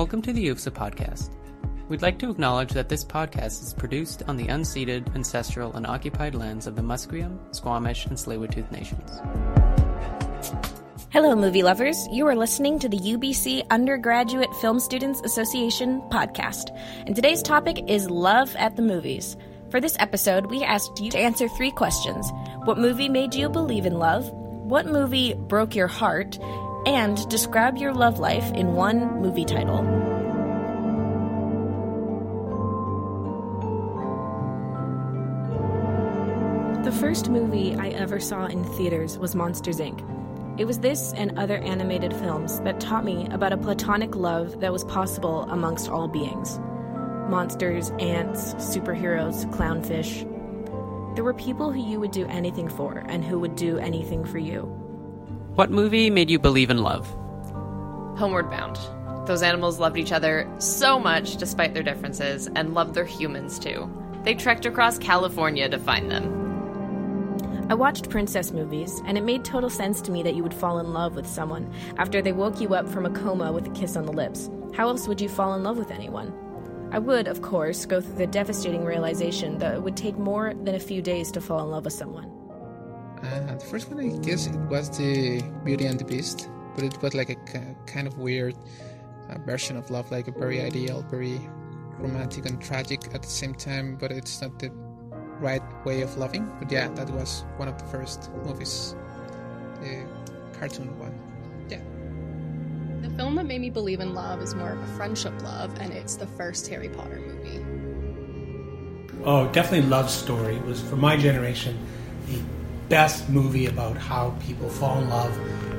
Welcome to the UFSA podcast. We'd like to acknowledge that this podcast is produced on the unceded, ancestral, and occupied lands of the Musqueam, Squamish, and Tsleil-Waututh nations. Hello, movie lovers. You are listening to the UBC Undergraduate Film Students Association podcast, and today's topic is love at the movies. For this episode, we asked you to answer three questions What movie made you believe in love? What movie broke your heart? And describe your love life in one movie title. The first movie I ever saw in theaters was Monsters, Inc. It was this and other animated films that taught me about a platonic love that was possible amongst all beings monsters, ants, superheroes, clownfish. There were people who you would do anything for and who would do anything for you. What movie made you believe in love? Homeward Bound. Those animals loved each other so much despite their differences and loved their humans too. They trekked across California to find them. I watched princess movies, and it made total sense to me that you would fall in love with someone after they woke you up from a coma with a kiss on the lips. How else would you fall in love with anyone? I would, of course, go through the devastating realization that it would take more than a few days to fall in love with someone. Uh, the first one, I guess, it was the Beauty and the Beast, but it was like a kind of weird uh, version of love, like a very ideal, very romantic and tragic at the same time, but it's not the right way of loving. But yeah, that was one of the first movies, the cartoon one. Yeah. The film that made me believe in love is more of a friendship love, and it's the first Harry Potter movie. Oh, definitely Love Story it was for my generation the best movie about how people fall in love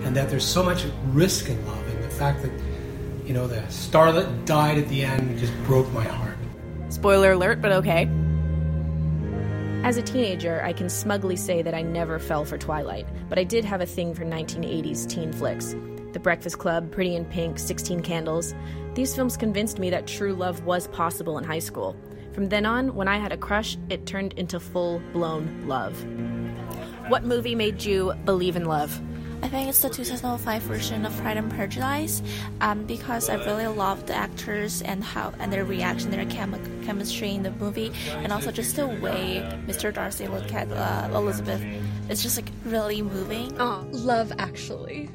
and that there's so much risk in love and the fact that you know the starlet died at the end just broke my heart. Spoiler alert, but okay. As a teenager, I can smugly say that I never fell for Twilight, but I did have a thing for 1980s teen flicks. The Breakfast Club, Pretty in Pink, 16 Candles. These films convinced me that true love was possible in high school. From then on, when I had a crush, it turned into full blown love. What movie made you believe in love? I think it's the 2005 version of Pride and Prejudice, um, because I really love the actors and how and their reaction, their chem- chemistry in the movie, and also just the way Mr. Darcy looked at uh, Elizabeth. It's just like really moving. Oh, Love Actually.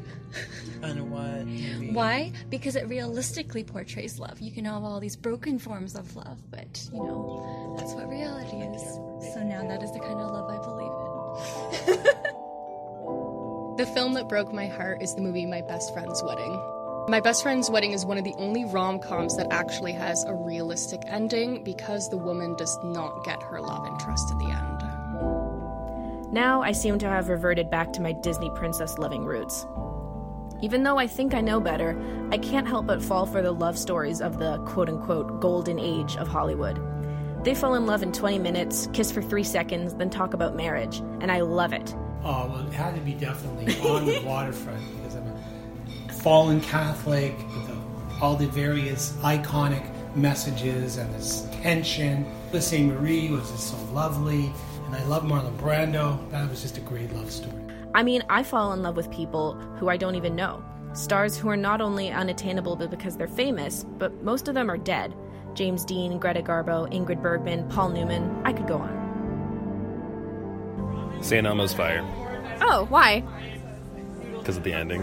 And what? movie? Why? Because it realistically portrays love. You can have all these broken forms of love, but you know, that's what reality is. So now that is the kind of love I believe in. The film that broke my heart is the movie My Best Friend's Wedding. My Best Friend's Wedding is one of the only rom coms that actually has a realistic ending because the woman does not get her love interest at the end. Now I seem to have reverted back to my Disney princess loving roots. Even though I think I know better, I can't help but fall for the love stories of the quote unquote golden age of Hollywood. They fall in love in 20 minutes, kiss for three seconds, then talk about marriage, and I love it. Oh well, it had to be definitely on the waterfront because I'm a fallen Catholic with the, all the various iconic messages and this tension. The Saint Marie was just so lovely, and I love Marlon Brando. That was just a great love story. I mean, I fall in love with people who I don't even know. Stars who are not only unattainable but because they're famous, but most of them are dead. James Dean, Greta Garbo, Ingrid Bergman, Paul Newman. I could go on. St. Elmo's Fire Oh, why? because of the ending.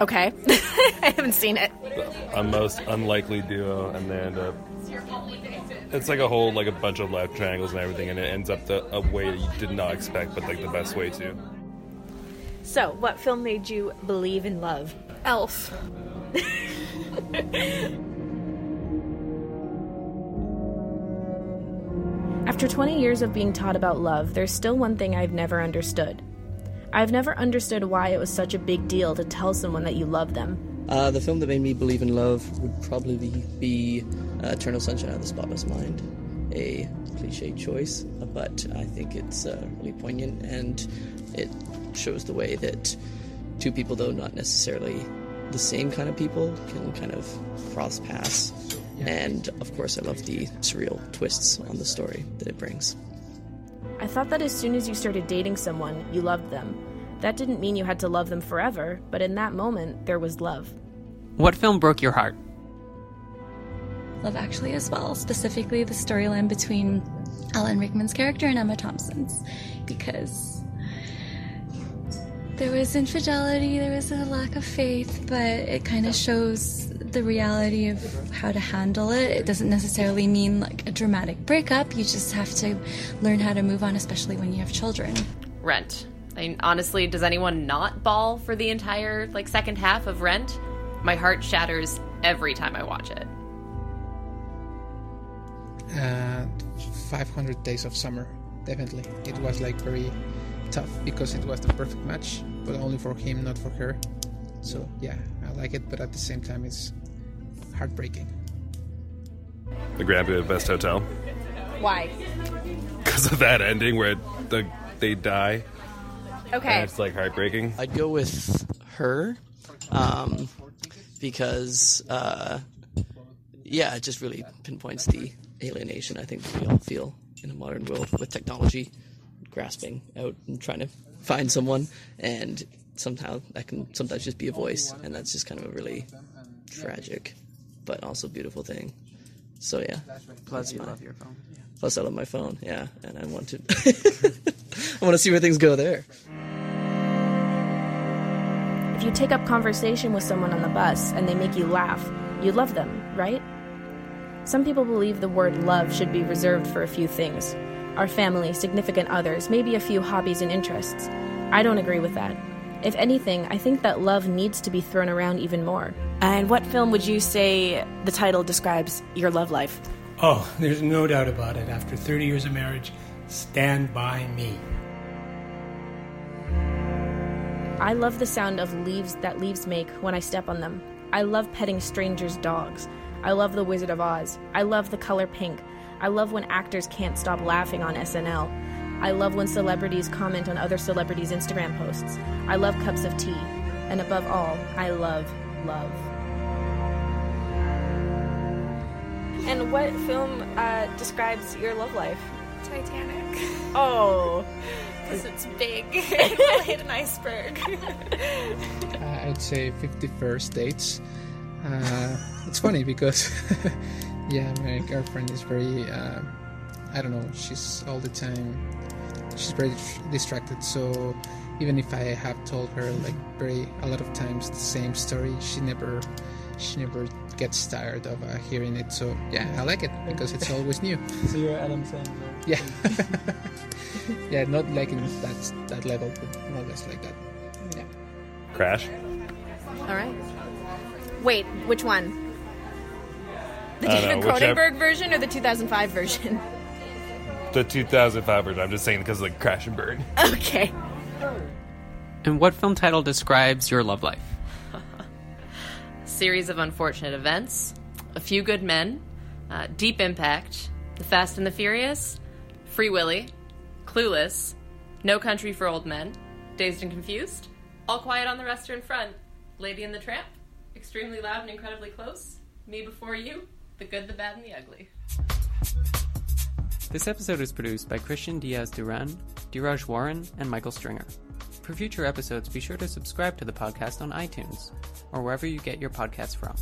Okay. I haven't seen it. A most unlikely duo, and they end up. It's like a whole like a bunch of love triangles and everything, and it ends up the, a way that you did not expect, but like the best way to. So, what film made you believe in love? Elf. After 20 years of being taught about love, there's still one thing I've never understood. I've never understood why it was such a big deal to tell someone that you love them. Uh, the film that made me believe in love would probably be uh, Eternal Sunshine of the Spotless Mind. A cliche choice, but I think it's uh, really poignant and it shows the way that two people, though not necessarily the same kind of people, can kind of cross paths. And of course, I love the surreal twists on the story that it brings. I thought that as soon as you started dating someone, you loved them. That didn't mean you had to love them forever, but in that moment, there was love. What film broke your heart? Love Actually as well, specifically the storyline between Alan Rickman's character and Emma Thompson's, because there was infidelity, there was a lack of faith, but it kind of shows the reality of how to handle it. It doesn't necessarily mean like a dramatic breakup. You just have to learn how to move on, especially when you have children. Rent. I mean, honestly, does anyone not bawl for the entire like second half of Rent? My heart shatters every time I watch it. Uh, 500 Days of Summer, definitely. It was like very tough because it was the perfect match, but only for him, not for her. So yeah, I like it, but at the same time, it's heartbreaking. The Grand Budapest Hotel. Why? Because of that ending where the, they die. Okay. And it's like heartbreaking. I'd go with her, um, because uh, yeah, it just really pinpoints the alienation I think we all feel in a modern world with technology grasping out and trying to find someone, and somehow that can sometimes just be a voice, and that's just kind of a really tragic, but also beautiful thing. So yeah, Plus, that's you my- love your phone. Plus, I love my phone. Yeah, and I want to. I want to see where things go there. If you take up conversation with someone on the bus and they make you laugh, you love them, right? Some people believe the word love should be reserved for a few things our family, significant others, maybe a few hobbies and interests. I don't agree with that. If anything, I think that love needs to be thrown around even more. And what film would you say the title describes your love life? Oh, there's no doubt about it. After 30 years of marriage, Stand By Me. I love the sound of leaves that leaves make when I step on them. I love petting strangers' dogs. I love The Wizard of Oz. I love the color pink. I love when actors can't stop laughing on SNL. I love when celebrities comment on other celebrities' Instagram posts. I love cups of tea. And above all, I love love. And what film uh, describes your love life? Titanic. Oh, Because it's big. I hit an iceberg. Uh, I'd say 51st dates. Uh, it's funny because, yeah, my girlfriend is very, uh, I don't know, she's all the time, she's very distracted. So even if I have told her like very a lot of times the same story, she never, she never gets tired of uh, hearing it. So yeah, I like it because it's always new. So you're Adam Sandler. Yeah, yeah, not like in that that level, but more or less like that. Yeah. Crash. all right. Wait, which one? The I don't David know, whichever- Cronenberg version or the 2005 version? The 2005 version. I'm just saying because of like Crash and Burn. Okay. And what film title describes your love life? series of unfortunate events, A Few Good Men, uh, Deep Impact, The Fast and the Furious, Free Willy, Clueless, No Country for Old Men, Dazed and Confused, All Quiet on the Western Front, Lady and the Tramp, Extremely Loud and Incredibly Close, Me Before You, The Good, the Bad, and the Ugly. This episode was produced by Christian Diaz Duran, Diraj Warren, and Michael Stringer. For future episodes, be sure to subscribe to the podcast on iTunes or wherever you get your podcasts from.